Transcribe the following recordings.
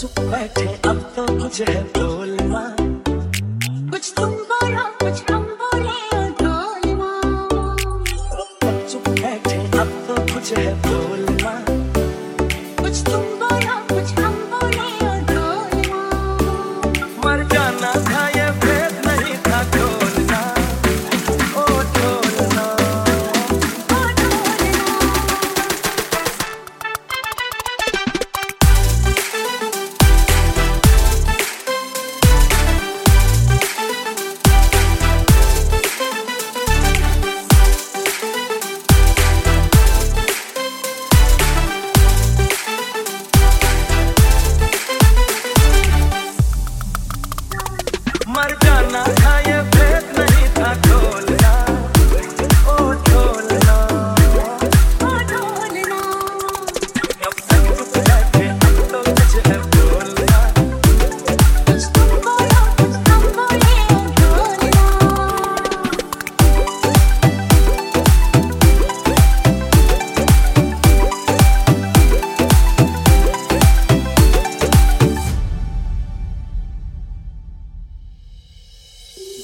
चुप बैठे अब तो कुछ है बोलना। कुछ तुम बोलो कुछ हम बोले चुप बैठे अब तो कुछ है बोलना। कुछ तुम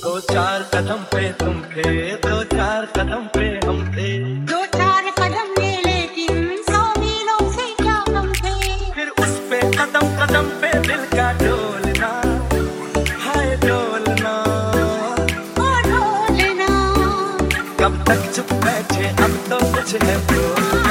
दो चार कदम पे तुम थे दो चार कदम पे हम थे। दो चार कदम ले लेकिन सौ मीलों से क्या कम थे? फिर उस पे कदम कदम पे दिल का डोलना हाय डोलना। ओ ढोलना कब तक चुप बैठे अब तो कुछ है बोल